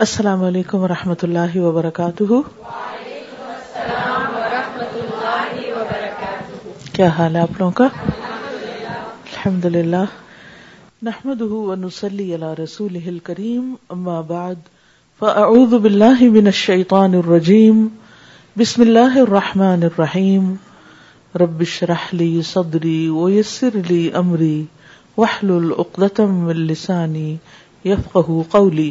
السلام علیکم و رحمۃ اللہ وبرکاتہ۔ کیا حال ہے آپ لوگوں کا؟ الحمد للہ نحمد ونسلی علی رسول کریم اما بعد، فاعوذ باللہ من الشیطان الرجیم۔ بسم اللہ الرحمن الرحیم۔ رب اشرح لی صدری ویسر لی امری، واحلل عقدۃ من لسانی يفقهوا قولی۔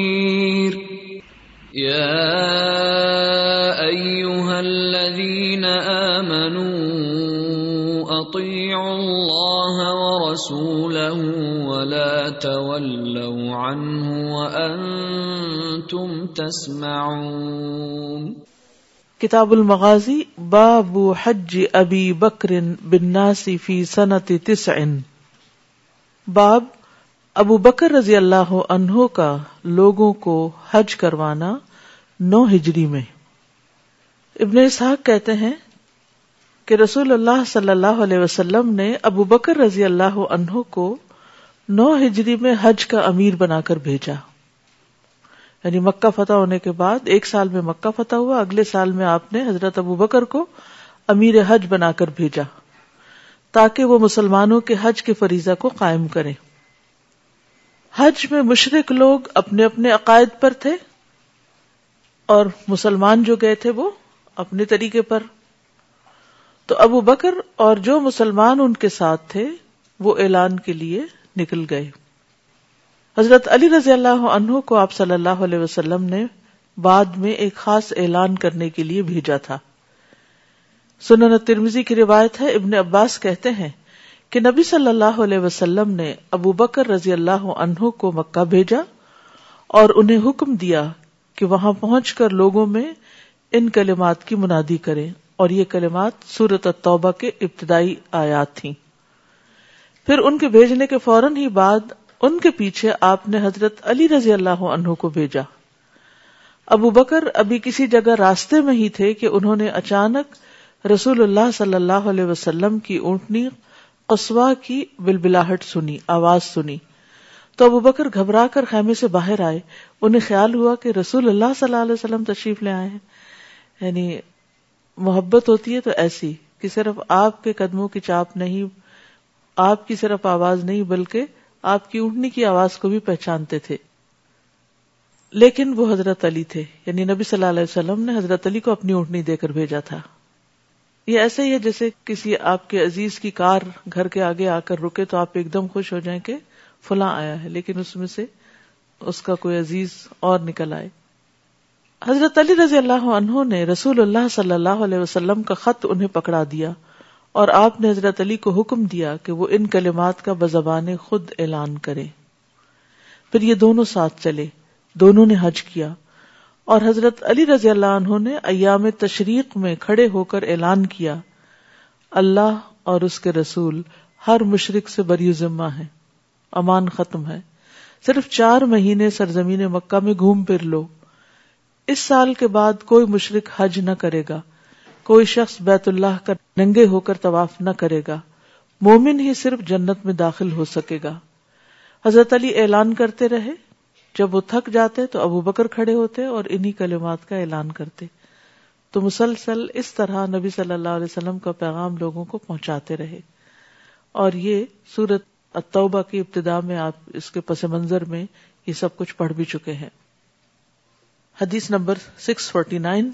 يا ايها الذين امنوا اطيعوا الله ورسوله ولا تولوا عنه وانتم تسمعون کتاب المغازی باب حج ابی بکر بالناس فی سنت تسع. باب ابو بکر رضی اللہ عنہ کا لوگوں کو حج کروانا نو ہجری میں۔ ابن اسحاق کہتے ہیں کہ رسول اللہ صلی اللہ علیہ وسلم نے ابو بکر رضی اللہ عنہ کو نو ہجری میں حج کا امیر بنا کر بھیجا۔ یعنی مکہ فتح ہونے کے بعد ایک سال میں مکہ فتح ہوا، اگلے سال میں آپ نے حضرت ابو بکر کو امیر حج بنا کر بھیجا تاکہ وہ مسلمانوں کے حج کے فریضہ کو قائم کریں۔ حج میں مشرق لوگ اپنے اپنے عقائد پر تھے اور مسلمان جو گئے تھے وہ اپنے طریقے پر۔ تو ابو بکر اور جو مسلمان ان کے ساتھ تھے وہ اعلان کے لیے نکل گئے۔ حضرت علی رضی اللہ عنہ کو آپ صلی اللہ علیہ وسلم نے بعد میں ایک خاص اعلان کرنے کے لیے بھیجا تھا۔ سنن ترمزی کی روایت ہے، ابن عباس کہتے ہیں کہ نبی صلی اللہ علیہ وسلم نے ابو بکر رضی اللہ عنہ کو مکہ بھیجا اور انہیں حکم دیا کہ وہاں پہنچ کر لوگوں میں ان کلمات کی منادی کریں اور یہ کلمات سورت التوبہ کے ابتدائی آیات تھیں۔ پھر ان کے بھیجنے کے فوراً ہی بعد ان کے پیچھے آپ نے حضرت علی رضی اللہ عنہ کو بھیجا۔ ابو بکر ابھی کسی جگہ راستے میں ہی تھے کہ انہوں نے اچانک رسول اللہ صلی اللہ علیہ وسلم کی اونٹنی قصوا کی بلبلاہٹ سنی، آواز سنی۔ تو ابو بکر گھبرا کر خیمے سے باہر آئے۔ انہیں خیال ہوا کہ رسول اللہ صلی اللہ علیہ وسلم تشریف لے آئے ہیں۔ یعنی محبت ہوتی ہے تو ایسی کہ صرف آپ کے قدموں کی چاپ نہیں، آپ کی صرف آواز نہیں، بلکہ آپ کی اونٹنی کی آواز کو بھی پہچانتے تھے۔ لیکن وہ حضرت علی تھے۔ یعنی نبی صلی اللہ علیہ وسلم نے حضرت علی کو اپنی اونٹنی دے کر بھیجا تھا۔ یہ ایسے ہی ہے جیسے کسی آپ کے عزیز کی کار گھر کے آگے آ کر رکے تو آپ ایک دم خوش ہو جائیں کہ فلاں آیا ہے، لیکن اس میں سے اس کا کوئی عزیز اور نکل آئے۔ حضرت علی رضی اللہ عنہ نے رسول اللہ صلی اللہ علیہ وسلم کا خط انہیں پکڑا دیا اور آپ نے حضرت علی کو حکم دیا کہ وہ ان کلمات کا بزبان خود اعلان کرے۔ پھر یہ دونوں ساتھ چلے، دونوں نے حج کیا۔ اور حضرت علی رضی اللہ عنہ نے ایام تشریق میں کھڑے ہو کر اعلان کیا، اللہ اور اس کے رسول ہر مشرق سے بری ذمہ ہے امان ختم ہے۔ صرف چار مہینے سرزمین مکہ میں گھوم پھر لو۔ اس سال کے بعد کوئی مشرق حج نہ کرے گا، کوئی شخص بیت اللہ کا ننگے ہو کر طواف نہ کرے گا۔ مومن ہی صرف جنت میں داخل ہو سکے گا۔ حضرت علی اعلان کرتے رہے۔ جب وہ تھک جاتے تو ابو بکر کھڑے ہوتے اور انہی کلمات کا اعلان کرتے۔ تو مسلسل اس طرح نبی صلی اللہ علیہ وسلم کا پیغام لوگوں کو پہنچاتے رہے۔ اور یہ سورت التوبہ کی ابتدا میں آپ اس کے پس منظر میں یہ سب کچھ پڑھ بھی چکے ہیں۔ حدیث نمبر سکس فورٹی نائن۔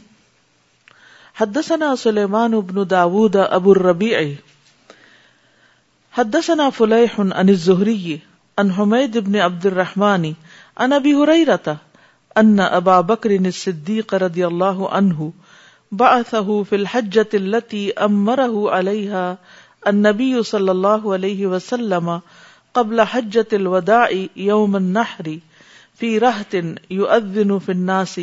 حدثنا سلیمان ابن داود ابو الربیع۔ حدثنا فلیح عن الزہری، عن حمید ابن عبد الرحمن ان ابی ہریرہ ان ابا بکر الصدیق رضی اللہ عنہ بعثه في الحجة التي امره عليها النبي صلى الله عليه وسلم قبل حجة الوداع يوم النحر في رهط يؤذن في الناس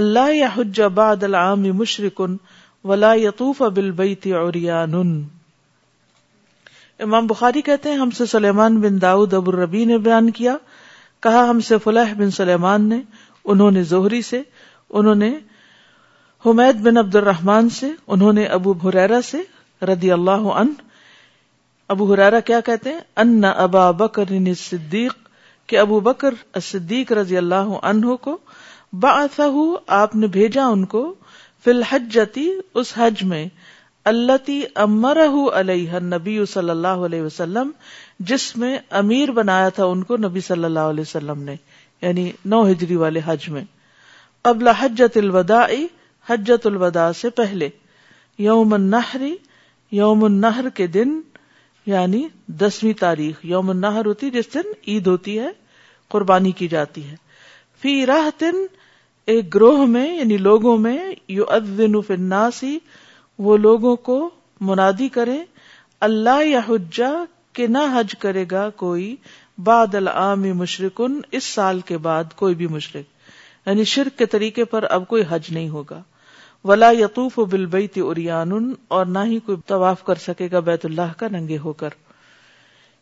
اللہ یا حج بعد العام مشرکن ولا یطوف بالبیت عریان. امام بخاری کہتے ہیں، ہم سے سلیمان بن داؤد ابو الربی نے بیان کیا کہا ہم سے فلاح بن سلیمان نے، انہوں نے زہری سے، انہوں نے حمید بن عبد الرحمان سے، انہوں نے ابو حریرا سے رضی اللہ عنہ۔ ابو حریرا کیا کہتے ہیں؟ ان ابا بکر صدیق کہ ابو بکر صدیق رضی اللہ عنہ کو بعثہ آپ نے بھیجا ان کو، فی الحجتی اس حج میں۔ اللہ امرہ علیہ نبی صلی اللہ علیہ وسلم، جس میں امیر بنایا تھا ان کو نبی صلی اللہ علیہ وسلم نے یعنی نو ہجری والے حج میں۔ قبل حجت الوداع حجت الوداع سے پہلے، یوم النحری یوم النحر کے دن یعنی دسویں تاریخ، یوم النحر ہوتی، جس دن عید ہوتی ہے، قربانی کی جاتی ہے۔ فی راہ تن، ایک گروہ میں یعنی لوگوں میں یو ادن فناسی وہ لوگوں کو منادی کرے، اللہ یا حجا کہ نہ حج کرے گا کوئی، بعد العام مشرقن اس سال کے بعد کوئی بھی مشرق یعنی شرک کے طریقے پر اب کوئی حج نہیں ہوگا۔ ولا یتوف و بلبئی اریان اور نہ ہی کوئی طواف کر سکے گا بیت اللہ کا ننگے ہو کر۔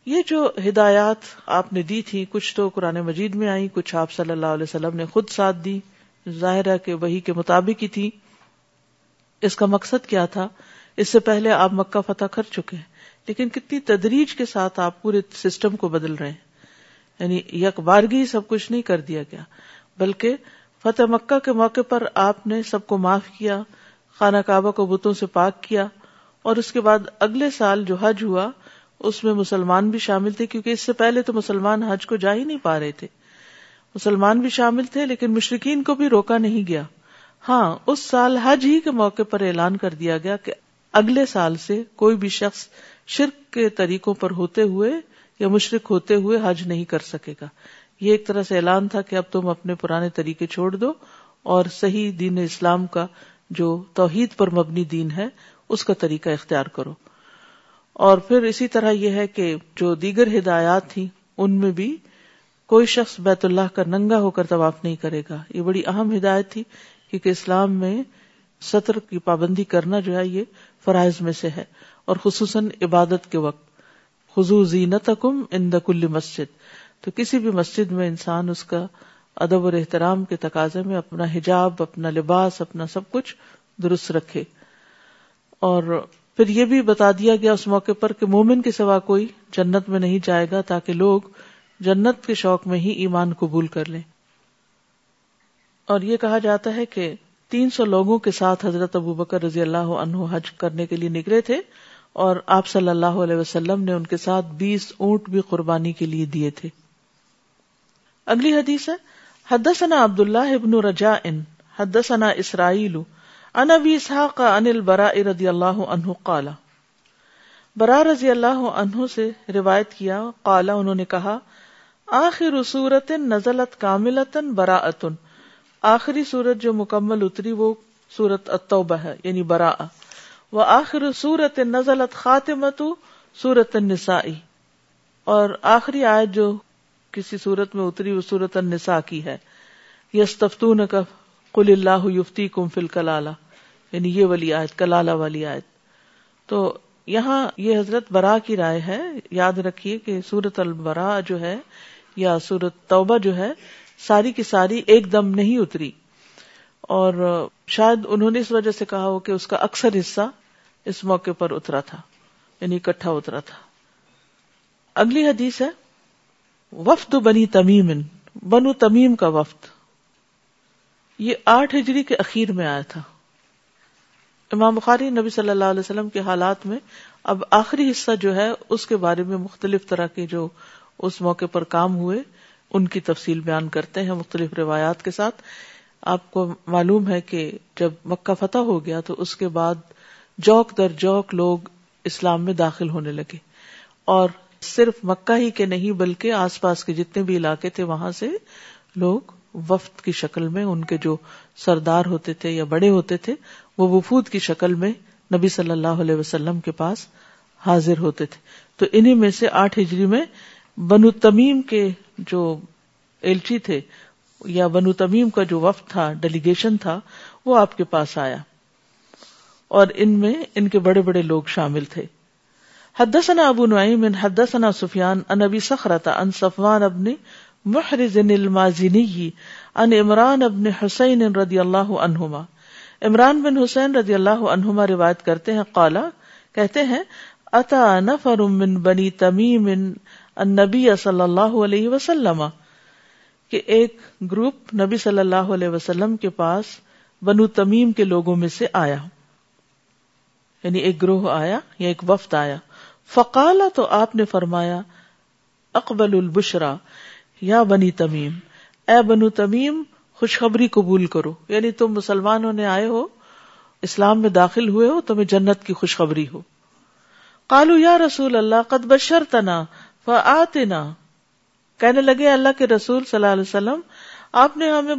یہ جو ہدایات آپ نے دی تھی، کچھ تو قرآن مجید میں آئی کچھ آپ صلی اللہ علیہ وسلم نے خود ساتھ دی۔ ظاہر ہے کہ وہی کے مطابق ہی تھی۔ اس کا مقصد کیا تھا؟ اس سے پہلے آپ مکہ فتح کر چکے ہیں، لیکن کتنی تدریج کے ساتھ آپ پورے سسٹم کو بدل رہے ہیں۔ یعنی یک بارگی سب کچھ نہیں کر دیا گیا، بلکہ فتح مکہ کے موقع پر آپ نے سب کو معاف کیا، خانہ کعبہ کو بتوں سے پاک کیا، اور اس کے بعد اگلے سال جو حج ہوا، اس میں مسلمان بھی شامل تھے، کیونکہ اس سے پہلے تو مسلمان حج کو جا ہی نہیں پا رہے تھے۔ مسلمان بھی شامل تھے، لیکن مشرقین کو بھی روکا نہیں گیا۔ ہاں اس سال حج ہی کے موقع پر اعلان کر دیا گیا کہ اگلے سال سے کوئی بھی شخص شرک کے طریقوں پر ہوتے ہوئے یا مشرق ہوتے ہوئے حج نہیں کر سکے گا۔ یہ ایک طرح سے اعلان تھا کہ اب تم اپنے پرانے طریقے چھوڑ دو اور صحیح دین اسلام کا جو توحید پر مبنی دین ہے، اس کا طریقہ اختیار کرو۔ اور پھر اسی طرح یہ ہے کہ جو دیگر ہدایات تھیں، ان میں بھی کوئی شخص بیت اللہ کا ننگا ہو کر طواف نہیں کرے گا۔ یہ بڑی اہم ہدایت تھی۔ کیونکہ اسلام میں سطر کی پابندی کرنا جو ہے یہ فرائض میں سے ہے اور خصوصاً عبادت کے وقت۔ خزو زینت کم ان کل مسجد۔ تو کسی بھی مسجد میں انسان اس کا ادب اور احترام کے تقاضے میں اپنا حجاب، اپنا لباس، اپنا سب کچھ درست رکھے۔ اور پھر یہ بھی بتا دیا گیا اس موقع پر کہ مومن کے سوا کوئی جنت میں نہیں جائے گا تاکہ لوگ جنت کے شوق میں ہی ایمان قبول کر لیں۔ اور یہ کہا جاتا ہے کہ تین سو لوگوں کے ساتھ حضرت ابو بکر رضی اللہ عنہ حج کرنے کے لیے نکلے تھے اور آپ صلی اللہ علیہ وسلم نے ان کے ساتھ بیس اونٹ بھی قربانی کے لیے دیے تھے۔ اگلی حدیث ہے، حدثنا عبد اللہ ابن رجا ان حدثنا اسرائیل ان اسحاق ان البراء رضی اللہ عنہ قال۔ برا رضی اللہ عنہ سے روایت کیا، قال انہوں نے کہا، آخر صورت نزلت کاملتن براءتن آخری سورت جو مکمل اتری وہ سورت التوبہ ہے یعنی برا وہ آخر سورت نزلت خاتمت سورت النسائی۔ اور آخری آیت جو کسی سورت میں اتری وہ سورت النساء کی ہے۔ یستفتون کا قل اللہ یفتی کم فل کلالہ یعنی یہ والی آیت، کلالہ والی آیت۔ تو یہاں یہ حضرت برا کی رائے ہے۔ یاد رکھیے کہ سورت البرا جو ہے یا سورت توبہ جو ہے ساری کی ساری ایک دم نہیں اتری۔ اور شاید انہوں نے اس وجہ سے کہا ہو کہ اس کا اکثر حصہ اس موقع پر اترا تھا یعنی اکٹھا اترا تھا۔ اگلی حدیث ہے، وفد بنی تمیم، بنو تمیم کا وفد۔ یہ آٹھ ہجری کے اخیر میں آیا تھا۔ امام بخاری، نبی صلی اللہ علیہ وسلم کے حالات میں اب آخری حصہ جو ہے، اس کے بارے میں مختلف طرح کے جو اس موقع پر کام ہوئے ان کی تفصیل بیان کرتے ہیں مختلف روایات کے ساتھ۔ آپ کو معلوم ہے کہ جب مکہ فتح ہو گیا تو اس کے بعد جوک در جوک لوگ اسلام میں داخل ہونے لگے۔ اور صرف مکہ ہی کے نہیں بلکہ آس پاس کے جتنے بھی علاقے تھے وہاں سے لوگ وفد کی شکل میں ان کے جو سردار ہوتے تھے یا بڑے ہوتے تھے، وہ وفود کی شکل میں نبی صلی اللہ علیہ وسلم کے پاس حاضر ہوتے تھے۔ تو انہیں میں سے آٹھ ہجری میں بنو تمیم کے جو ایلچی تھے یا بنو تمیم کا جو وفد تھا ڈیلیگیشن تھا، وہ آپ کے پاس آیا۔ اور ان میں ان کے بڑے بڑے لوگ شامل تھے۔ حدثنا ابو نعیم، حدثنا سفیان ان ابی سخرتا ان صفوان ابن محرز المازنی ان عمران ابن حسین رضی اللہ عنہما۔ عمران بن حسین رضی اللہ عنہما روایت کرتے ہیں، قالا، کہتے ہیں، اتا نفر من بنی تمیم النبی صلی اللہ علیہ وسلم کہ ایک گروپ نبی صلی اللہ علیہ وسلم کے پاس بنو تمیم کے لوگوں میں سے آیا۔ یعنی ایک گروہ آیا یا ایک وفد آیا۔ فقالا تو آپ نے فرمایا، اقبل البشرا، یا بنی تمیم، اے بنو تمیم، خوشخبری قبول کرو۔ یعنی تم مسلمان ہونے آئے ہو، اسلام میں داخل ہوئے ہو، تمہیں جنت کی خوشخبری ہو۔ کالو یا رسول اللہ، قد بشر تنا فآتنا۔ کہنے لگے اللہ کے رسول صلی اللہ علیہ وسلم، آپ نے ہمیں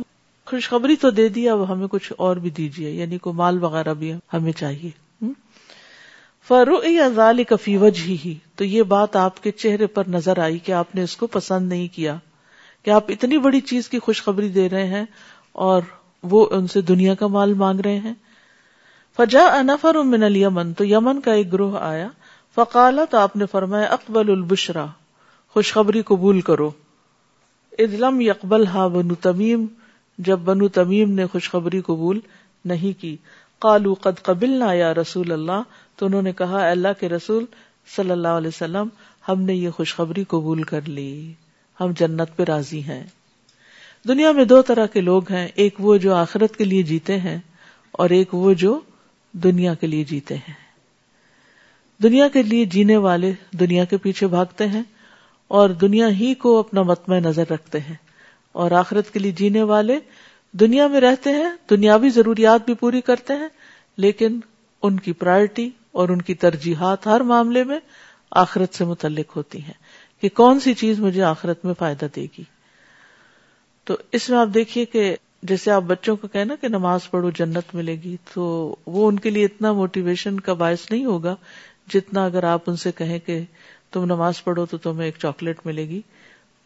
خوشخبری تو دے دیا اب ہمیں کچھ اور بھی دیجیے یعنی کو مال وغیرہ بھی ہمیں چاہیے۔ فرو ذالی کفی وجہ ہی تو یہ بات آپ کے چہرے پر نظر آئی کہ آپ نے اس کو پسند نہیں کیا۔ کہ آپ اتنی بڑی چیز کی خوشخبری دے رہے ہیں اور وہ ان سے دنیا کا مال مانگ رہے ہیں۔ فجا انفر من الیمن تو یمن کا ایک گروہ آیا۔ فقالا تو آپ نے فرمایا، اقبل البشرا، خوشخبری قبول کرو۔ ادلم یقبل ہا بنو تمیم، جب بنو تمیم نے خوشخبری قبول نہیں کی۔ قالو قد قبل نہ یا رسول اللہ۔ تو انہوں نے کہا اللہ کے رسول صلی اللہ علیہ وسلم، ہم نے یہ خوشخبری قبول کر لی۔ ہم جنت پہ راضی ہیں۔ دنیا میں دو طرح کے لوگ ہیں، ایک وہ جو آخرت کے لیے جیتے ہیں اور ایک وہ جو دنیا کے لیے جیتے ہیں۔ دنیا کے لیے جینے والے دنیا کے پیچھے بھاگتے ہیں اور دنیا ہی کو اپنا متمع نظر رکھتے ہیں اور آخرت کے لیے جینے والے دنیا میں رہتے ہیں، دنیاوی ضروریات بھی پوری کرتے ہیں، لیکن ان کی پرائرٹی اور ان کی ترجیحات ہر معاملے میں آخرت سے متعلق ہوتی ہیں کہ کون سی چیز مجھے آخرت میں فائدہ دے گی۔ تو اس میں آپ دیکھیے کہ جیسے آپ بچوں کو کہنا کہ نماز پڑھو جنت ملے گی تو وہ ان کے لیے اتنا موٹیویشن کا باعث نہیں ہوگا جتنا اگر آپ ان سے کہیں کہ تم نماز پڑھو تو تمہیں ایک چاکلیٹ ملے گی،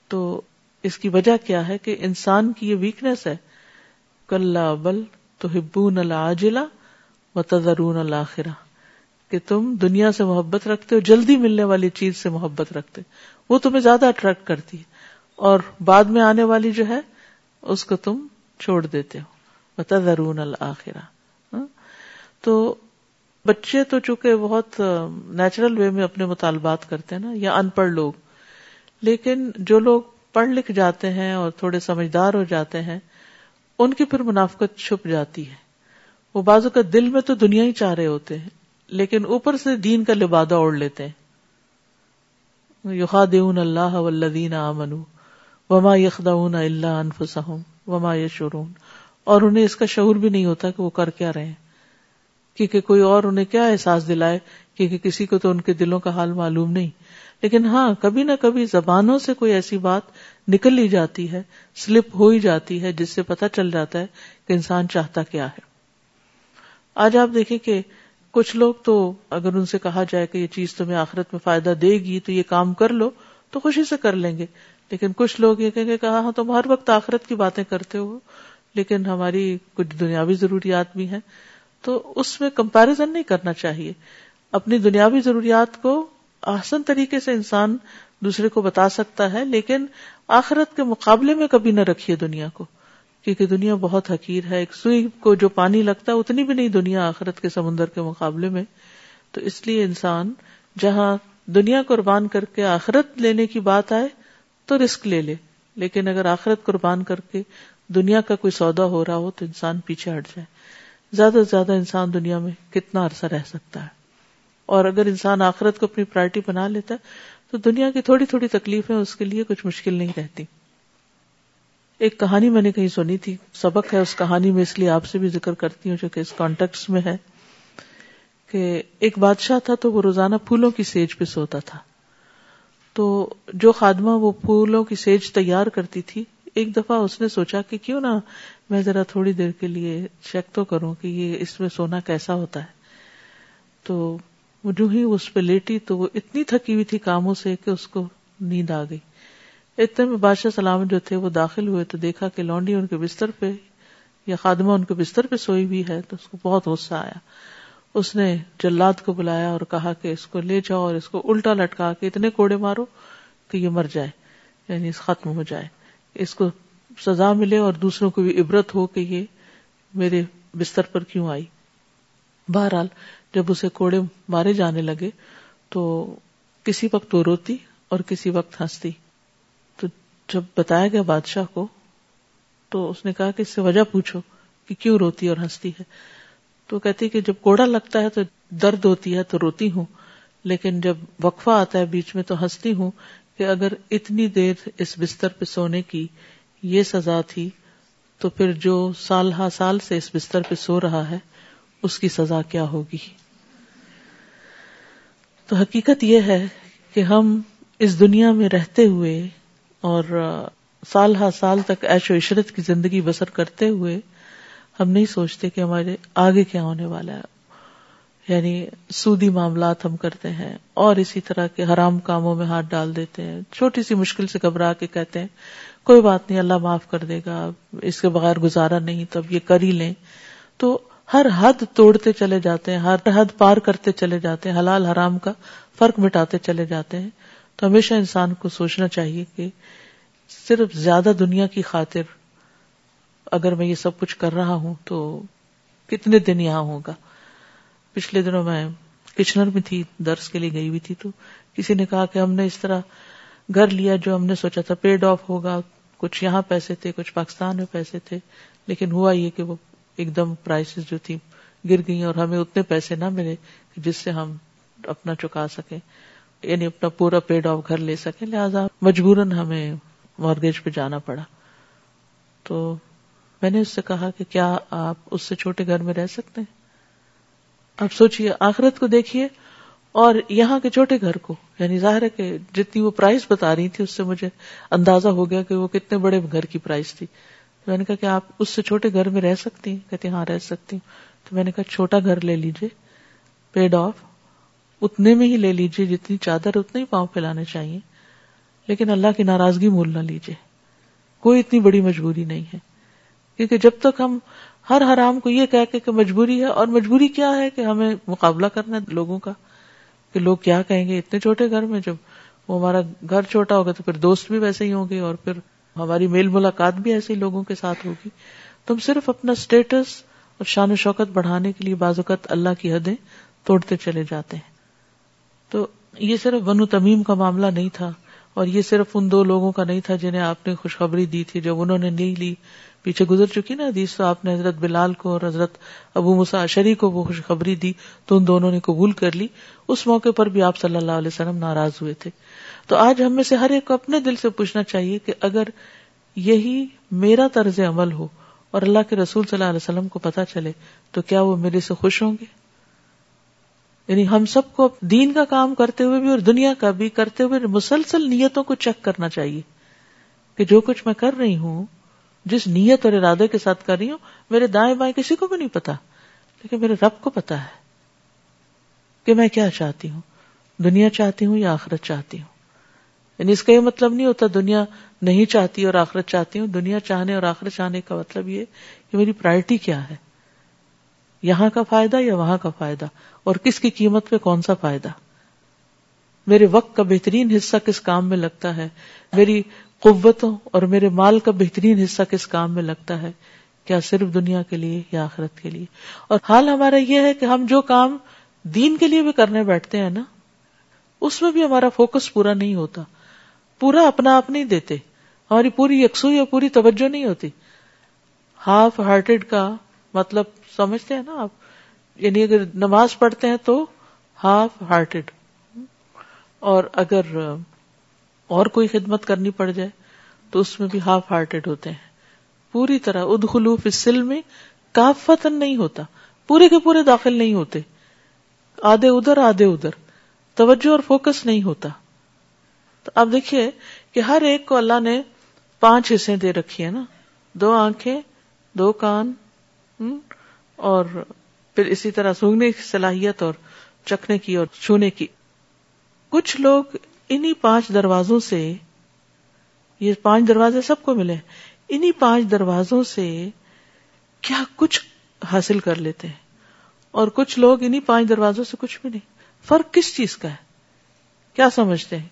تو اس کی وجہ کیا ہے کہ انسان کی یہ ویکنیس ہے؟ کل بل تو ہبون اللہ و تذرون الآخرہ کہ تم دنیا سے محبت رکھتے ہو، جلدی ملنے والی چیز سے محبت رکھتے وہ تمہیں زیادہ اٹریکٹ کرتی ہے۔ اور بعد میں آنے والی جو ہے، اس کو تم چھوڑ دیتے ہو۔ بتا درون الآخرہ ہاں؟ تو بچے تو چونکہ بہت نیچرل وے میں اپنے مطالبات کرتے ہیں نا، یا ان پڑھ لوگ۔ لیکن جو لوگ پڑھ لکھ جاتے ہیں اور تھوڑے سمجھدار ہو جاتے ہیں، ان کی پھر منافقت چھپ جاتی ہے۔ وہ بازو کا دل میں تو دنیا ہی چاہ رہے ہوتے ہیں، لیکن اوپر سے دین کا لبادہ اوڑھ لیتے ہیں۔ یخادعون اللہ والذین آمنوا وما یخدعون الا انفسهم وما یشعرون۔ اور انہیں اس کا شعور بھی نہیں ہوتا کہ وہ کر کیا رہے ہیں۔ کیونکہ کوئی اور انہیں کیا احساس دلائے؟ کیونکہ کسی کو تو ان کے دلوں کا حال معلوم نہیں۔ لیکن ہاں کبھی نہ کبھی زبانوں سے کوئی ایسی بات نکل لی جاتی ہے، سلپ ہو ہی جاتی ہے، جس سے پتہ چل جاتا ہے کہ انسان چاہتا کیا ہے۔ آج آپ دیکھیں کہ کچھ لوگ تو اگر ان سے کہا جائے کہ یہ چیز تمہیں آخرت میں فائدہ دے گی، تو یہ کام کر لو، تو خوشی سے کر لیں گے۔ لیکن کچھ لوگ یہ کہ کہا ہاں تم ہر وقت آخرت کی باتیں کرتے ہو، لیکن ہماری کچھ دنیاوی ضروریات بھی ہیں۔ تو اس میں کمپیرزن نہیں کرنا چاہیے۔ اپنی دنیاوی ضروریات کو آسن طریقے سے انسان دوسرے کو بتا سکتا ہے، لیکن آخرت کے مقابلے میں کبھی نہ رکھیے دنیا کو۔ کیونکہ دنیا بہت حقیر ہے، ایک سوئی کو جو پانی لگتا ہے، اتنی بھی نہیں دنیا آخرت کے سمندر کے مقابلے میں۔ تو اس لیے انسان جہاں دنیا قربان کر کے آخرت لینے کی بات آئے، تو رسک لے لے۔ لیکن اگر آخرت قربان کر کے دنیا کا کوئی سودا ہو رہا ہو، تو انسان پیچھے ہٹ جائے۔ زیادہ سے زیادہ انسان دنیا میں کتنا عرصہ رہ سکتا ہے۔ اور اگر انسان آخرت کو اپنی پرائرٹی بنا لیتا ہے تو دنیا کی تھوڑی تھوڑی تکلیفیں اس کے لیے کچھ مشکل نہیں رہتی۔ ایک کہانی میں نے کہیں سنی تھی، سبق ہے اس کہانی میں، اس لیے آپ سے بھی ذکر کرتی ہوں، جو کہ اس کانٹیکس میں ہے کہ ایک بادشاہ تھا تو وہ روزانہ پھولوں کی سیج پہ سوتا تھا۔ تو جو خادمہ وہ پھولوں کی سیج تیار کرتی تھی ایک دفعہ اس نے سوچا کہ کیوں نہ میں ذرا تھوڑی دیر کے لیے چیک تو کروں کہ یہ اس میں سونا کیسا ہوتا ہے۔ تو جو ہی اس پہ لیٹی تو وہ اتنی تھکی ہوئی تھی کاموں سے کہ اس کو نیند آ گئی۔ اتنے میں بادشاہ سلامت جو تھے وہ داخل ہوئے تو دیکھا کہ لونڈی ان کے بستر پہ یا خادمہ ان کے بستر پہ سوئی ہوئی ہے تو اس کو بہت غصہ آیا۔ اس نے جلاد کو بلایا اور کہا کہ اس کو لے جاؤ اور اس کو الٹا لٹکا کے اتنے کوڑے مارو کہ یہ مر جائے یعنی اس ختم ہو جائے۔ اس کو سزا ملے اور دوسروں کو بھی عبرت ہو کہ یہ میرے بستر پر کیوں آئی۔ بہرحال جب اسے کوڑے مارے جانے لگے تو کسی وقت وہ روتی اور کسی وقت ہنستی۔ تو جب بتایا گیا بادشاہ کو تو اس نے کہا کہ اس سے وجہ پوچھو کہ کیوں روتی اور ہنستی ہے۔ تو کہتی کہ جب کوڑا لگتا ہے تو درد ہوتی ہے تو روتی ہوں، لیکن جب وقفہ آتا ہے بیچ میں تو ہنستی ہوں کہ اگر اتنی دیر اس بستر پہ سونے کی یہ سزا تھی، تو پھر جو سال ہا سال سے اس بستر پہ سو رہا ہے، اس کی سزا کیا ہوگی؟ تو حقیقت یہ ہے کہ ہم اس دنیا میں رہتے ہوئے اور سال ہا سال تک ایش و عشرت کی زندگی بسر کرتے ہوئے، ہم نہیں سوچتے کہ ہمارے آگے کیا ہونے والا ہے۔ یعنی سودی معاملات ہم کرتے ہیں اور اسی طرح کے حرام کاموں میں ہاتھ ڈال دیتے ہیں۔ چھوٹی سی مشکل سے گھبرا کے کہتے ہیں، کوئی بات نہیں، اللہ معاف کر دے گا، اس کے بغیر گزارا نہیں تب یہ کر ہی لیں۔ تو ہر حد توڑتے چلے جاتے ہیں، ہر حد پار کرتے چلے جاتے ہیں، حلال حرام کا فرق مٹاتے چلے جاتے ہیں۔ تو ہمیشہ انسان کو سوچنا چاہیے کہ صرف زیادہ دنیا کی خاطر اگر میں یہ سب کچھ کر رہا ہوں تو کتنے دن یہاں ہوگا؟ پچھلے دنوں میں کچنر میں تھی، درس کے لیے گئی ہوئی تھی تو کسی نے کہا کہ ہم نے اس طرح گھر لیا جو ہم نے سوچا تھا پیڈ آف ہوگا، کچھ یہاں پیسے تھے، کچھ پاکستان میں پیسے تھے، لیکن ہوا یہ کہ وہ ایک دم پرائسز جو تھی گر گئی اور ہمیں اتنے پیسے نہ ملے جس سے ہم اپنا چکا سکیں یعنی اپنا پورا پیڈ آف گھر لے سکیں۔ لہٰذا مجبوراً ہمیں مارگیج پہ جانا پڑا۔ تو میں نے اس سے کہا کہ کیا آپ اس سے چھوٹے گھر میں رہ سکتے ہیں؟ آپ سوچئے آخرت کو دیکھیے اور یہاں کے چھوٹے گھر کو۔ یعنی ظاہر ہے کہ جتنی وہ پرائز بتا رہی تھی، اس سے مجھے اندازہ ہو گیا کہ وہ کتنے بڑے گھر کی پرائز تھی۔ میں نے کہا کہ آپ اس سے چھوٹے گھر میں رہ سکتی ہیں؟ کہتے ہاں رہ سکتی ہوں۔ تو میں نے کہا، چھوٹا گھر لے لیجیے پیڈ آف اتنے میں ہی لے لیجیے جتنی چادر، اتنے ہی پاؤں پھیلانے چاہیے۔ لیکن اللہ کی ناراضگی مول نہ لیجیے کوئی اتنی بڑی مجبوری نہیں ہے۔ کیونکہ جب تک ہم ہر حرام کو یہ کہہ کے کہ مجبوری ہے اور مجبوری کیا ہے کہ ہمیں مقابلہ کرنا ہے لوگوں کا کہ لوگ کیا کہیں گے اتنے چھوٹے گھر میں جب وہ ہمارا گھر چھوٹا ہوگا تو پھر دوست بھی ویسے ہی ہوں گے اور پھر ہماری میل ملاقات بھی ایسے ہی لوگوں کے ساتھ ہوگی۔ تو ہم صرف اپنا اسٹیٹس اور شان و شوکت بڑھانے کے لیے بعض اوقات اللہ کی حدیں توڑتے چلے جاتے ہیں۔ تو یہ صرف بنو تمیم کا معاملہ نہیں تھا۔ اور یہ صرف ان دو لوگوں کا نہیں تھا جنہیں آپ نے خوشخبری دی تھی، جب انہوں نے نہیں لی، پیچھے گزر چکی نا حدیث، تو آپ نے حضرت بلال کو اور حضرت ابو مساشری کو وہ خوشخبری دی، تو ان دونوں نے قبول کر لی۔ اس موقع پر بھی آپ صلی اللہ علیہ وسلم ناراض ہوئے تھے۔ تو آج ہم میں سے ہر ایک کو اپنے دل سے پوچھنا چاہیے کہ اگر یہی میرا طرز عمل ہو اور اللہ کے رسول صلی اللہ علیہ وسلم کو پتا چلے، تو کیا وہ میرے سے خوش ہوں گے؟ یعنی ہم سب کو دین کا کام کرتے ہوئے بھی اور دنیا کا بھی کرتے ہوئے مسلسل نیتوں کو چیک کرنا چاہیے کہ جو کچھ میں کر رہی ہوں، جس نیت اور ارادے کے ساتھ کر رہی ہوں، میرے دائیں بائیں کسی کو بھی نہیں پتا، لیکن میرے رب کو پتا ہے کہ میں کیا چاہتی ہوں، دنیا چاہتی ہوں یا آخرت چاہتی ہوں؟ یعنی اس کا یہ مطلب نہیں ہوتا دنیا نہیں چاہتی اور آخرت چاہتی ہوں، دنیا چاہنے اور آخرت چاہنے کا مطلب یہ کہ میری پرائرٹی کیا ہے؟ یہاں کا فائدہ یا وہاں کا فائدہ؟ اور کس کی قیمت پہ کون سا فائدہ؟ میرے وقت کا بہترین حصہ کس کام میں لگتا ہے؟ میری قوتوں اور میرے مال کا بہترین حصہ کس کام میں لگتا ہے؟ کیا صرف دنیا کے لیے یا آخرت کے لیے؟ اور حال ہمارا یہ ہے کہ ہم جو کام دین کے لیے بھی کرنے بیٹھتے ہیں نا، اس میں بھی ہمارا فوکس پورا نہیں ہوتا۔ پورا اپنا آپ نہیں دیتے۔ ہماری پوری یکسو یا پوری توجہ نہیں ہوتی۔ ہاف ہارٹیڈ کا مطلب سمجھتے ہیں نا آپ؟ یعنی اگر نماز پڑھتے ہیں تو ہاف ہارٹیڈ اور اگر اور کوئی خدمت کرنی پڑ جائے تو اس میں بھی ہاف ہارٹیڈ ہوتے ہیں۔ پوری طرح ادخلوف اس سل میں کافتن نہیں ہوتا۔ پورے کے پورے داخل نہیں ہوتے۔ آدھے ادھر آدھے ادھر۔ توجہ اور فوکس نہیں ہوتا۔ تو اب دیکھیے کہ ہر ایک کو اللہ نے پانچ حصے دے رکھی ہے نا۔ دو آنکھیں، دو کان اور پھر اسی طرح سونگنے کی صلاحیت اور چکھنے کی اور چھونے کی۔ کچھ لوگ انہی پانچ دروازوں سے یہ پانچ دروازے سب کو ملے۔ انہی پانچ دروازوں سے کیا کچھ حاصل کر لیتے ہیں؟ اور کچھ لوگ انہی پانچ دروازوں سے کچھ بھی نہیں۔ فرق کس چیز کا ہے؟ کیا سمجھتے ہیں؟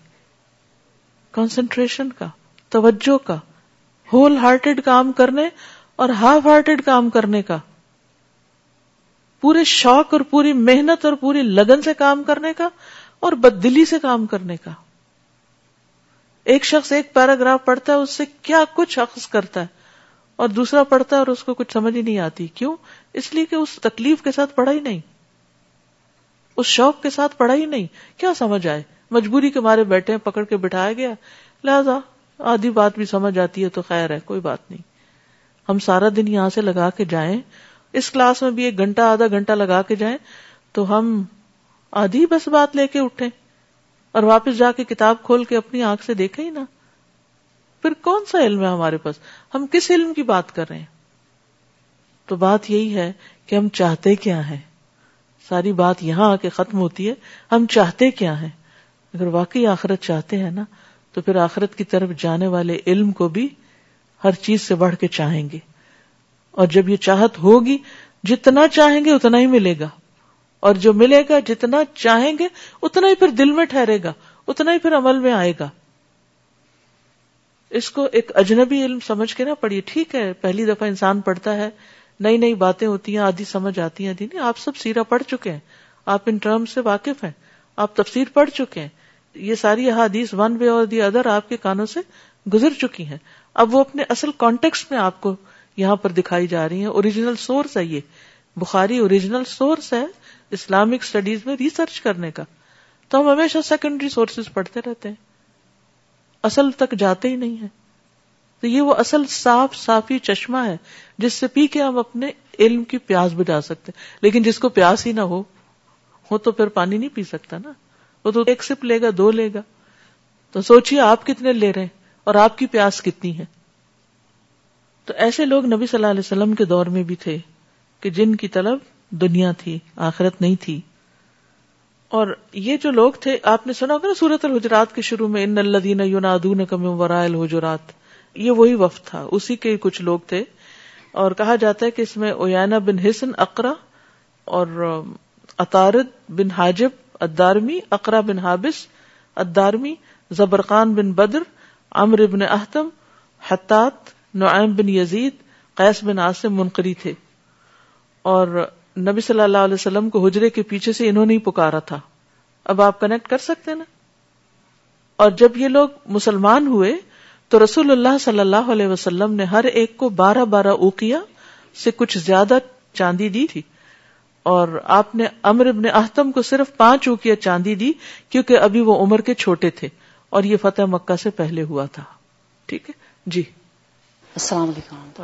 کنسنٹریشن کا، توجہ کا ہول ہارٹیڈ کام کرنے اور ہاف ہارٹیڈ کام کرنے کا۔ پورے شوق اور پوری محنت اور پوری لگن سے کام کرنے کا اور بددلی سے کام کرنے کا۔ ایک شخص ایک پیراگراف پڑھتا ہے، اس سے کیا کچھ عکس کرتا ہے؟ اور دوسرا پڑھتا ہے اور اس کو کچھ سمجھ ہی نہیں آتی۔ کیوں؟ اس لیے کہ اس تکلیف کے ساتھ پڑھا ہی نہیں۔ اس شوق کے ساتھ پڑھا ہی نہیں۔ کیا سمجھ آئے؟ مجبوری کے مارے بیٹھے ہیں، پکڑ کے بٹھایا گیا۔ لہذا آدھی بات بھی سمجھ آتی ہے تو خیر ہے، کوئی بات نہیں۔ ہم سارا دن یہاں سے لگا کے جائیں اس کلاس میں بھی ایک گھنٹہ، آدھا گھنٹہ لگا کے جائیں تو ہم آدھی بس بات لے کے اٹھیں اور واپس جا کے کتاب کھول کے اپنی آنکھ سے دیکھیں ہی نا پھر کون سا علم ہے ہمارے پاس؟ ہم کس علم کی بات کر رہے ہیں؟ تو بات یہی ہے کہ ہم چاہتے کیا ہیں؟ ساری بات یہاں آ کے ختم ہوتی ہے۔ ہم چاہتے کیا ہیں؟ اگر واقعی آخرت چاہتے ہیں نا، تو پھر آخرت کی طرف جانے والے علم کو بھی ہر چیز سے بڑھ کے چاہیں گے۔ اور جب یہ چاہت ہوگی، جتنا چاہیں گے اتنا ہی ملے گا۔ اور جو ملے گا، جتنا چاہیں گے، اتنا ہی پھر دل میں ٹھہرے گا، اتنا ہی پھر عمل میں آئے گا۔ اس کو ایک اجنبی علم سمجھ کے نہ پڑھیے۔ ٹھیک ہے، پہلی دفعہ انسان پڑھتا ہے، نئی نئی باتیں ہوتی ہیں، آدھی سمجھ آتی ہیں، آدھی نہیں۔ آپ سب سیرا پڑھ چکے ہیں۔ آپ ان ٹرم سے واقف ہیں۔ آپ تفسیر پڑھ چکے ہیں۔ یہ ساری حدیث ون وے اور دی ادر آپ کے کانوں سے گزر چکی ہیں۔ اب وہ اپنے اصل کانٹیکس میں آپ کو یہاں پر دکھائی جا رہی ہیں۔ اوریجنل سورس ہے یہ۔ بخاری اوریجنل سورس ہے اسلامک اسٹڈیز میں ریسرچ کرنے کا۔ تو ہم ہمیشہ سیکنڈری سورسز پڑھتے رہتے ہیں۔ اصل تک جاتے ہی نہیں ہے تو یہ وہ اصل صاف صافی چشمہ ہے جس سے پی کے ہم اپنے علم کی پیاس بجا سکتے لیکن جس کو پیاس ہی نہ ہو ہو تو پھر پانی نہیں پی سکتا نا۔ وہ تو ایک سپ لے گا، دو لے گا۔ تو سوچیے آپ کتنے لے رہے ہیں اور آپ کی پیاس کتنی ہے۔ تو ایسے لوگ نبی صلی اللہ علیہ وسلم کے دور میں بھی تھے کہ جن کی طلب دنیا تھی، آخرت نہیں تھی۔ اور یہ جو لوگ تھے، آپ نے سنا ہوگا نا سورت الحجرات کے شروع میں ان الدین یونادون کم ورائل حجرات یہ وہی وفد تھا، اسی کے کچھ لوگ تھے۔ اور کہا جاتا ہے کہ اس میں اویانا بن حسن اقرا اور اطارد بن حاجب ادارمی اقرا بن حابس ادارمی زبرقان بن بدر امر بن احتم، حتات نعیم بن یزید قیس بن عاصم منقری تھے۔ اور نبی صلی اللہ علیہ وسلم کو حجرے کے پیچھے سے انہوں نے ہی پکارا تھا۔ اب آپ کنیکٹ کر سکتے نا؟ اور جب یہ لوگ مسلمان ہوئے تو رسول اللہ صلی اللہ علیہ وسلم نے ہر ایک کو بارہ بارہ اوکیا سے کچھ زیادہ چاندی دی تھی۔ اور آپ نے امر ابن احتم کو صرف پانچ اوکیا چاندی دی کیونکہ ابھی وہ عمر کے چھوٹے تھے اور یہ فتح مکہ سے پہلے ہوا تھا۔ ٹھیک ہے؟ جی۔ السلام علیکم.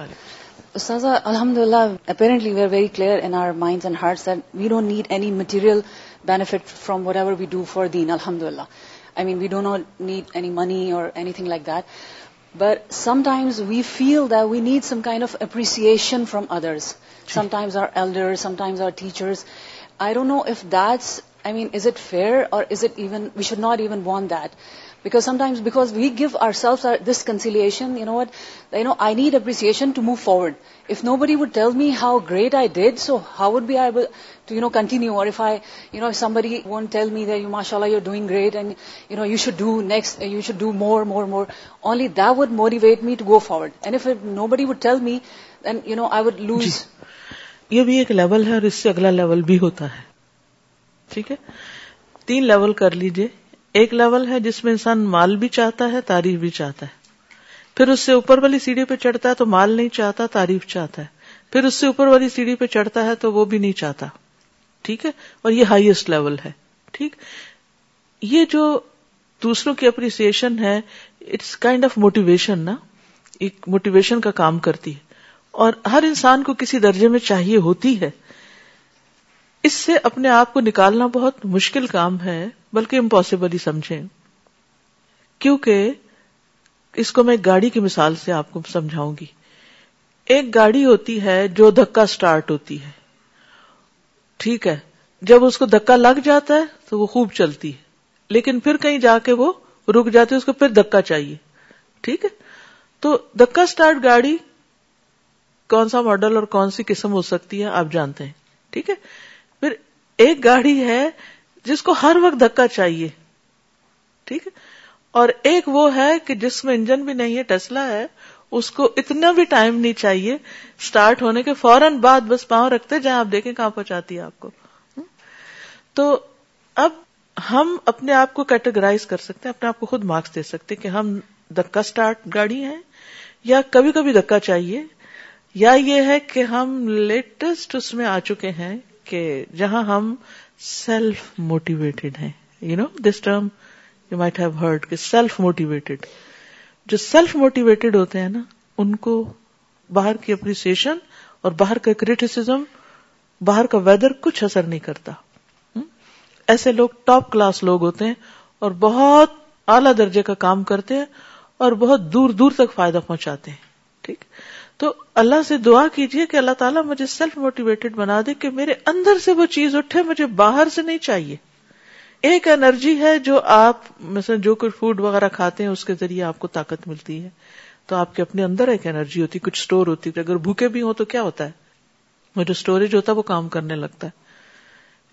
سازا الحمد للہ apparently we are very clear in our mind and hearts at we don't need any material benefit from whatever we do for them الحمد للہ I mean we do not need any money or anything like that but sometimes we feel that we need some kind of appreciation from others sometimes our elder sometimes our teachers I don't know if that's I mean is it fair or is it even we should not even want that because sometimes because we give ourselves disconsolation you know what no I need appreciation to move forward if nobody would tell me how great I did so how would be I to you know continue or tell me داشاء Allah you doing great and you know you should do next you should do more more more only the would motivate me to go forward and if nobody would tell me then you know I would lose یہ بھی ایک level ہے اور اس سے اگلا level ٹھیک ہے؟ تین لیول کر لیجیے ایک لیول ہے جس میں انسان مال بھی چاہتا ہے، تعریف بھی چاہتا ہے۔ پھر اس سے اوپر والی سیڑھی پہ چڑھتا ہے تو مال نہیں چاہتا، تعریف چاہتا ہے۔ پھر اس سے اوپر والی سیڑھی پہ چڑھتا ہے تو وہ بھی نہیں چاہتا۔ ٹھیک ہے؟ اور یہ ہائیسٹ لیول ہے۔ ٹھیک؟ یہ جو دوسروں کی اپریسیشن ہے اٹس کائنڈ آف موٹیویشن نا۔ ایک موٹیویشن کا کام کرتی ہے۔ اور ہر انسان کو کسی درجے میں چاہیے ہوتی ہے۔ اس سے اپنے آپ کو نکالنا بہت مشکل کام ہے، بلکہ امپاسبل ہی سمجھیں۔ کیونکہ اس کو میں گاڑی کی مثال سے آپ کو سمجھاؤں گی۔ ایک گاڑی ہوتی ہے جو دھکا سٹارٹ ہوتی ہے۔ ٹھیک ہے، جب اس کو دھکا لگ جاتا ہے تو وہ خوب چلتی ہے، لیکن پھر کہیں جا کے وہ رک جاتی ہے، اس کو پھر دھکا چاہیے۔ ٹھیک ہے، تو دکا اسٹارٹ گاڑی کون سا ماڈل اور کون سی قسم ہو سکتی ہے، آپ جانتے ہیں۔ ٹھیک ہے پھر ایک گاڑی ہے جس کو ہر وقت دکا چاہیے۔ ٹھیک ہے؟ اور ایک وہ ہے کہ جس میں انجن بھی نہیں ہے ٹسلا ہے، اس کو اتنا بھی ٹائم نہیں چاہیے۔ اسٹارٹ ہونے کے فوراً بعد بس پاؤں رکھتے جہاں آپ دیکھیں کہاں پہنچاتی ہے آپ کو۔ تو اب ہم اپنے آپ کو کیٹیگرائز کر سکتے ہیں، اپنے آپ کو خود مارکس دے سکتے کہ ہم دکا اسٹارٹ گاڑی ہیں یا کبھی کبھی دکا چاہیے۔ یا یہ ہے کہ ہم لیٹسٹ اس میں آ چکے ہیں کہ جہاں ہم سیلف موٹیویٹڈ ہیں. You know this term you might have heard کہ سیلف موٹیویٹڈ جو سیلف موٹیویٹڈ ہوتے ہیں نا، ان کو باہر کی اپریسیشن اور باہر کا کریٹیسم باہر کا ویدر کچھ اثر نہیں کرتا. Hmm? ایسے لوگ ٹاپ کلاس لوگ ہوتے ہیں اور بہت اعلی درجے کا کام کرتے ہیں اور بہت دور دور تک فائدہ پہنچاتے ہیں. ٹھیک؟ تو اللہ سے دعا کیجیے کہ اللہ تعالیٰ مجھے سیلف موٹیویٹڈ بنا دے کہ میرے اندر سے وہ چیز اٹھے، مجھے باہر سے نہیں چاہیے۔ ایک انرجی ہے جو آپ، مثلا جو کچھ فوڈ وغیرہ کھاتے ہیں، اس کے ذریعے آپ کو طاقت ملتی ہے۔ تو آپ کے اپنے اندر ایک انرجی ہوتی، کچھ اسٹور ہوتی۔ ہے اگر بھوکے بھی ہوں تو کیا ہوتا ہے؟ وہ جو اسٹوریج ہوتا ہے، وہ کام کرنے لگتا ہے۔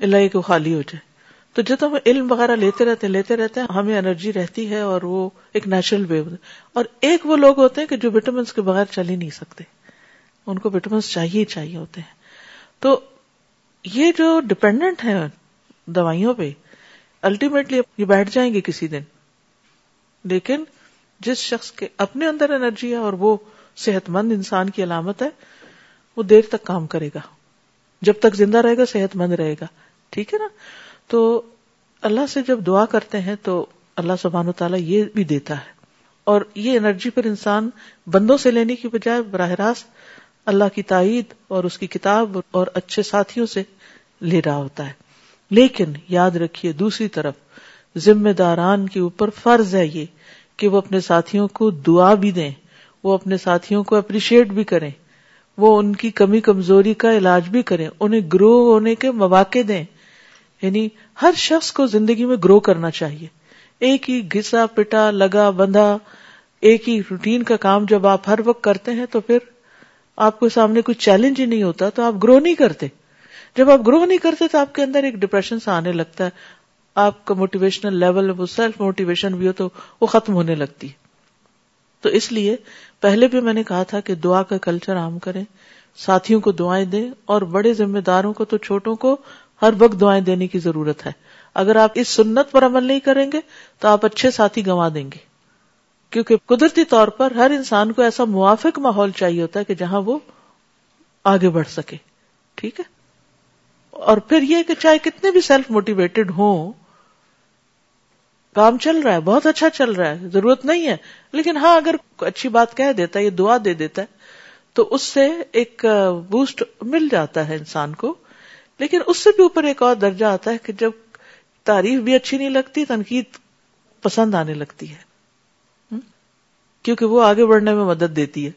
اللہ کو خالی ہو جائے۔ تو جب ہم علم وغیرہ لیتے رہتے ہیں، لیتے رہتے ہیں، ہمیں انرجی رہتی ہے اور وہ ایک نیچرل وے اور ایک وہ لوگ ہوتے ہیں کہ جو وٹامنس کے بغیر چل ہی نہیں سکتے۔ ان کو وٹامنس چاہیے چاہیے ہوتے ہیں۔ تو یہ جو ڈپینڈنٹ ہے دوائیوں پہ الٹیمیٹلی یہ بیٹھ جائیں گے کسی دن۔ لیکن جس شخص کے اپنے اندر انرجی ہے اور وہ صحت مند انسان کی علامت ہے، وہ دیر تک کام کرے گا۔ جب تک زندہ رہے گا صحت مند رہے گا۔ ٹھیک ہے نا؟ تو اللہ سے جب دعا کرتے ہیں تو اللہ سبحانہ و تعالیٰ یہ بھی دیتا ہے۔ اور یہ انرجی پر انسان بندوں سے لینے کی بجائے براہ راست اللہ کی تائید اور اس کی کتاب اور اچھے ساتھیوں سے لے رہا ہوتا ہے۔ لیکن یاد رکھیے دوسری طرف ذمہ داران کے اوپر فرض ہے یہ کہ وہ اپنے ساتھیوں کو دعا بھی دیں، وہ اپنے ساتھیوں کو اپریشیٹ بھی کریں، وہ ان کی کمی کمزوری کا علاج بھی کریں، انہیں گرو ہونے کے مواقع دیں۔ یعنی ہر شخص کو زندگی میں گرو کرنا چاہیے۔ ایک ہی گھسا، پٹا، لگا، بندھا، ایک ہی روٹین کا کام جب آپ ہر وقت کرتے ہیں تو پھر آپ کو سامنے کوئی چیلنج ہی نہیں ہوتا، تو آپ گرو نہیں کرتے۔ جب آپ گرو نہیں کرتے تو آپ کے اندر ایک ڈپریشن سا آنے لگتا ہے۔ آپ کا موٹیویشنل لیول وہ سیلف موٹیویشن بھی ہو تو وہ ختم ہونے لگتی۔ تو اس لیے پہلے بھی میں نے کہا تھا کہ دعا کا کلچر عام کریں۔ ساتھیوں کو دعائیں دیں اور بڑے ذمہ داروں کو تو چھوٹوں کو ہر وقت دعائیں دینے کی ضرورت ہے۔ اگر آپ اس سنت پر عمل نہیں کریں گے، تو آپ اچھے ساتھی گنوا دیں گے۔ کیونکہ قدرتی طور پر ہر انسان کو ایسا موافق ماحول چاہیے ہوتا ہے کہ جہاں وہ آگے بڑھ سکے۔ ٹھیک ہے؟ اور پھر یہ کہ چاہے کتنے بھی سیلف موٹیویٹڈ ہوں، کام چل رہا ہے، بہت اچھا چل رہا ہے، ضرورت نہیں ہے۔ لیکن ہاں اگر اچھی بات کہہ دیتا ہے، یہ دعا دے دیتا ہے، تو اس سے ایک بوسٹ مل جاتا ہے انسان کو۔ لیکن اس سے بھی اوپر ایک اور درجہ آتا ہے کہ جب تعریف بھی اچھی نہیں لگتی، تنقید پسند آنے لگتی ہے۔ کیونکہ وہ آگے بڑھنے میں مدد دیتی ہے۔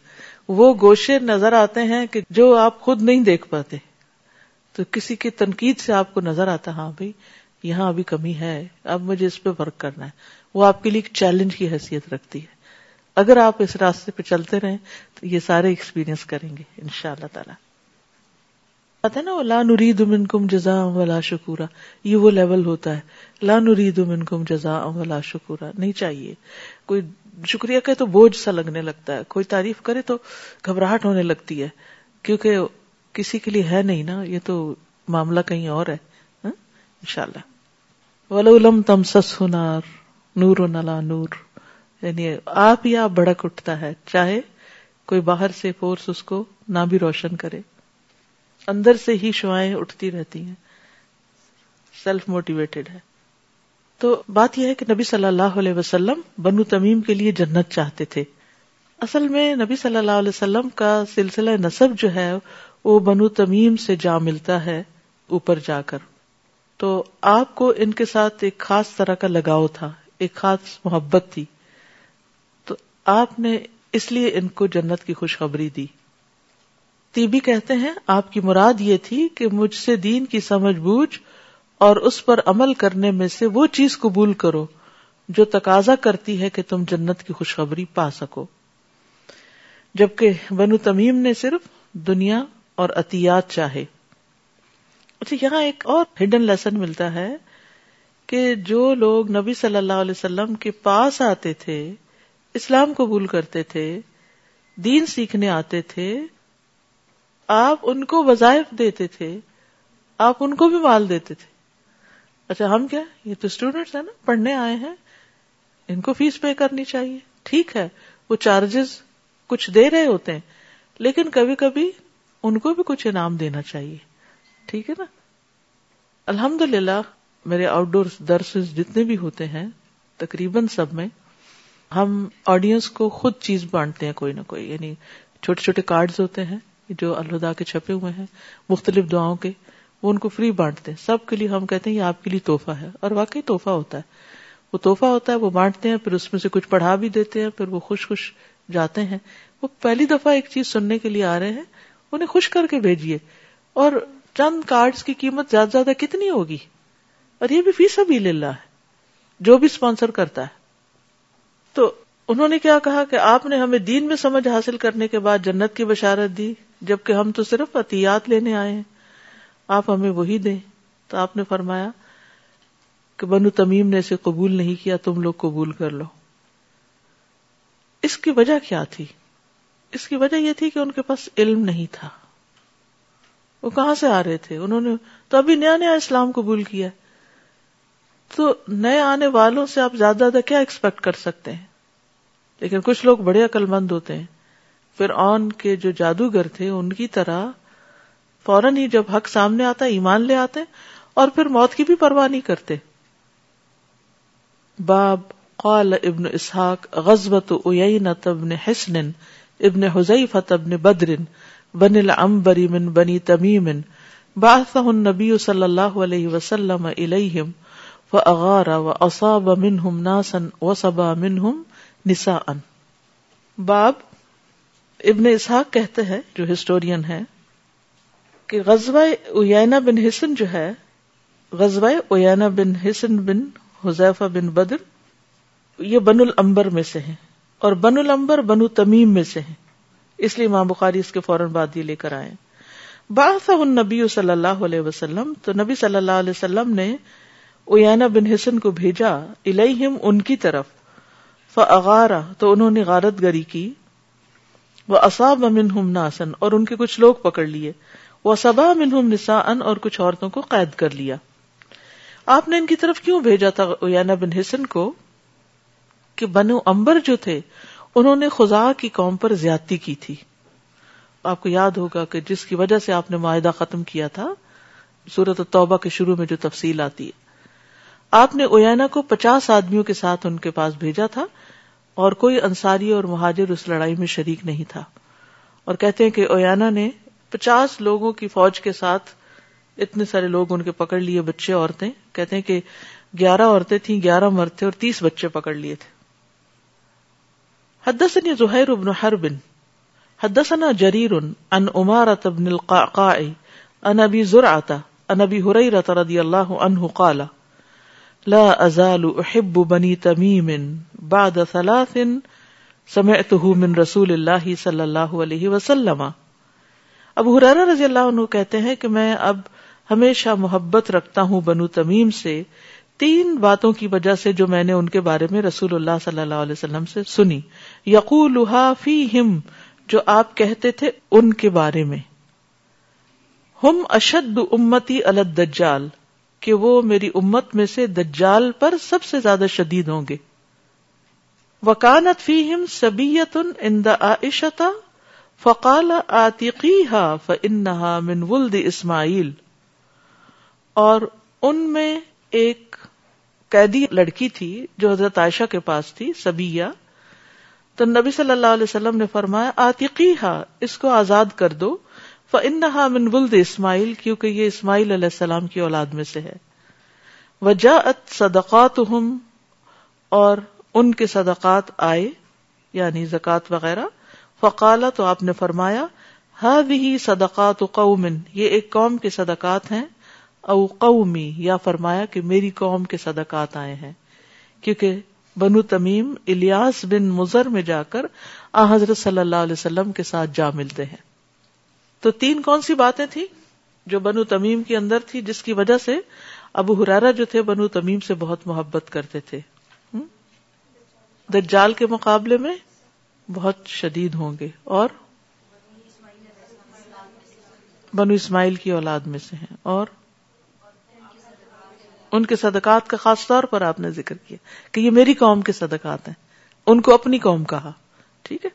وہ گوشے نظر آتے ہیں کہ جو آپ خود نہیں دیکھ پاتے۔ تو کسی کی تنقید سے آپ کو نظر آتا ہاں بھائی، یہاں ابھی کمی ہے، اب مجھے اس پہ ورک کرنا ہے۔ وہ آپ کے لیے ایک چیلنج کی حیثیت رکھتی ہے۔ اگر آپ اس راستے پہ چلتے رہیں، تو یہ سارے ایکسپیرینس کریں گے ان شاء اللہ تعالی۔ ہے نا لا نرید منکم جزا ولا شکورا یہ وہ لیول ہوتا ہے۔ لا نرید منکم جزا ولا شکورا نہیں چاہیے۔ کوئی شکریہ کہ تو بوجھ سا لگنے لگتا ہے۔ کوئی تعریف کرے تو گھبراہٹ ہونے لگتی ہے۔ کیونکہ کسی کے لیے ہے نہیں نا، یہ تو معاملہ کہیں اور ہے۔ ہاں؟ ان شاء اللہ ولولم تم سس ہنار نور و نلا نور۔ یعنی آپ ہی آپ بڑک اٹھتا ہے، چاہے کوئی باہر سے فورس اس کو نہ بھی روشن کرے۔ اندر سے ہی شوائیں اٹھتی رہتی ہیں۔ سیلف موٹیویٹیڈ ہے۔ تو بات یہ ہے کہ نبی صلی اللہ علیہ وسلم بنو تمیم کے لیے جنت چاہتے تھے۔ اصل میں نبی صلی اللہ علیہ وسلم کا سلسلہ نصب جو ہے، وہ بنو تمیم سے جا ملتا ہے اوپر جا کر۔ تو آپ کو ان کے ساتھ ایک خاص طرح کا لگاؤ تھا، ایک خاص محبت تھی۔ تو آپ نے اس لیے ان کو جنت کی خوشخبری دی۔ تیبی کہتے ہیں، آپ کی مراد یہ تھی کہ مجھ سے دین کی سمجھ بوجھ اور اس پر عمل کرنے میں سے وہ چیز قبول کرو جو تقاضا کرتی ہے کہ تم جنت کی خوشخبری پا سکو۔ جبکہ بنو تمیم نے صرف دنیا اور عطیات چاہے۔ اچھا یہاں ایک اور ہڈن لیسن ملتا ہے کہ جو لوگ نبی صلی اللہ علیہ وسلم کے پاس آتے تھے، اسلام قبول کرتے تھے، دین سیکھنے آتے تھے آپ ان کو وظائف دیتے تھے، آپ ان کو بھی مال دیتے تھے۔ اچھا ہم کیا؟ یہ تو اسٹوڈینٹس ہیں نا، پڑھنے آئے ہیں، ان کو فیس پے کرنی چاہیے۔ ٹھیک ہے، وہ چارجز کچھ دے رہے ہوتے ہیں، لیکن کبھی کبھی ان کو بھی کچھ انعام دینا چاہیے۔ ٹھیک ہے نا؟ الحمد للہ میرے آؤٹ ڈور درس جتنے بھی ہوتے ہیں، تقریباً سب میں ہم آڈینس کو خود چیز بانٹتے ہیں، کوئی نہ کوئی۔ یعنی چھوٹے چھوٹے کارڈ ہوتے ہیں جو الدا کے چھپے ہوئے ہیں، مختلف دعاؤں کے، وہ ان کو فری بانٹتے ہیں۔ سب کے لیے ہم کہتے ہیں، یہ آپ کے لیے توحفہ ہے۔ اور واقعی توحفہ ہوتا ہے۔ وہ توحفہ ہوتا ہے، وہ بانٹتے ہیں، پھر اس میں سے کچھ پڑھا بھی دیتے ہیں، پھر وہ خوش خوش جاتے ہیں۔ وہ پہلی دفعہ ایک چیز سننے کے لیے آ رہے ہیں، انہیں خوش کر کے بھیجیے۔ اور چند کارڈز کی قیمت زیادہ زیادہ کتنی ہوگی؟ اور یہ بھی فیس ابھی للہ ہے۔ جو بھی اسپانسر کرتا ہے۔ تو انہوں نے کیا کہا کہ آپ نے ہمیں دین میں سمجھ حاصل کرنے کے بعد جنت کی بشارت دی۔ جبکہ ہم تو صرف عطیات لینے آئے ہیں۔ آپ ہمیں وہی دیں۔ تو آپ نے فرمایا کہ بنو تمیم نے اسے قبول نہیں کیا، تم لوگ قبول کر لو۔ اس کی وجہ کیا تھی؟ اس کی وجہ یہ تھی کہ ان کے پاس علم نہیں تھا۔ وہ کہاں سے آ رہے تھے؟ انہوں نے تو ابھی نیا نیا اسلام قبول کیا۔ تو نئے آنے والوں سے آپ زیادہ زیادہ کیا ایکسپیکٹ کر سکتے ہیں؟ لیکن کچھ لوگ بڑے عقل مند ہوتے ہیں۔ پھر آن کے جو جادوگر تھے، ان کی طرح فوراً ہی جب حق سامنے آتا، ایمان لے آتے اور پھر موت کی بھی پرواہ نہیں کرتے۔ باب قال ابن اسحاق غزبت ايينة ابن حسن، ابن حذيفة ابن بدر، بن العنبر من بني تميم بعثه النبي صلى الله عليه وسلم اليهم فاغار واصاب منهم ناسا وصبا منهم نساء۔ باب ابن اسحاق کہتے ہیں، جو ہسٹورین ہے کہ غزوہ اینا بن حسن جو ہے، غزوہ اینا بن حسن بن حذیفہ بن بدر، یہ بن الامبر میں سے ہیں۔ اور بن الامبر بنو تمیم میں سے ہیں۔ اس لیے امام بخاری اس کے فوراً بعد یہ لے کر آئے باث نبی صلی اللہ علیہ وسلم، تو نبی صلی اللہ علیہ وسلم نے اویانا بن حسن کو بھیجا الہم ان کی طرف فغارا تو انہوں نے غارت گری کی۔ وہ اصاب منہم ناسن اور ان کے کچھ لوگ پکڑ لیے۔ وہ صبا منہم نسا ان اور کچھ عورتوں کو قید کر لیا۔ آپ نے ان کی طرف کیوں بھیجا تھا اویانا بن حسن کو؟ کہ بنو امبر جو تھے، انہوں نے خزا کی قوم پر زیادتی کی تھی۔ آپ کو یاد ہوگا کہ جس کی وجہ سے آپ نے معاہدہ ختم کیا تھا سورت توبہ کے شروع میں جو تفصیل آتی ہے۔ آپ نے اویانا کو پچاس آدمیوں کے ساتھ ان کے پاس بھیجا تھا اور کوئی انصاری اور مہاجر اس لڑائی میں شریک نہیں تھا۔ اور کہتے ہیں کہ اویانا نے پچاس لوگوں کی فوج کے ساتھ اتنے سارے لوگ ان کے پکڑ لیے، بچے، عورتیں۔ کہتے ہیں کہ گیارہ عورتیں تھیں، گیارہ مرد تھے اور تیس بچے پکڑ لیے تھے۔ حدثني زهير بن حرب، حدثنا جرير عن أمارة بن القعقاع، عن أبي زرعة عن أبي هريرة رضي الله عنه قال لا أزال أحب بني تميم بعد ثلاث سمعته من رسول الله صلی اللہ علیہ وسلم. ابو حرارہ رضی اللہ عنہ کہتے ہیں کہ میں اب ہمیشہ محبت رکھتا ہوں بنو تمیم سے تین باتوں کی وجہ سے جو میں نے ان کے بارے میں رسول اللہ صلی اللہ علیہ وسلم سے سنی۔ یقول فی ہم جو آپ کہتے تھے ان کے بارے میں۔ ہم اشد امتی الدجال کہ وہ میری امت میں سے دجال پر سب سے زیادہ شدید ہوں گے۔ وکانت فی ہم سبیت ان عائشتا فقال آتیقی فانہا من ولد اسماعیل۔ اور ان میں ایک قیدی لڑکی تھی جو حضرت عائشہ کے پاس تھی، سبیہ۔ تو نبی صلی اللہ علیہ وسلم نے فرمایا آتقی اس کو آزاد کر دو۔ فنہا من ولد اسماعیل کیونکہ یہ اسماعیل علیہ السلام کی اولاد میں سے ہے۔ وجا صدقات اور ان کے صدقات آئے یعنی زکوٰۃ وغیرہ۔ فقالا تو آپ نے فرمایا ہی صدقات قومن یہ ایک قوم کے صدقات ہیں۔ او قومی یا فرمایا کہ میری قوم کے صدقات آئے ہیں۔ کیونکہ بنو تمیم الیاس بن مزر میں جا کر آ حضرت صلی اللہ علیہ وسلم کے ساتھ جا ملتے ہیں۔ تو تین کون سی باتیں تھیں جو بنو تمیم کے اندر تھی جس کی وجہ سے ابو ہرارا جو تھے بنو تمیم سے بہت محبت کرتے تھے؟ دجال کے مقابلے میں بہت شدید ہوں گے اور بنو اسماعیل کی اولاد میں سے ہیں اور ان کے صدقات کا خاص طور پر آپ نے ذکر کیا کہ یہ میری قوم کے صدقات ہیں، ان کو اپنی قوم کہا، ٹھیک ہے؟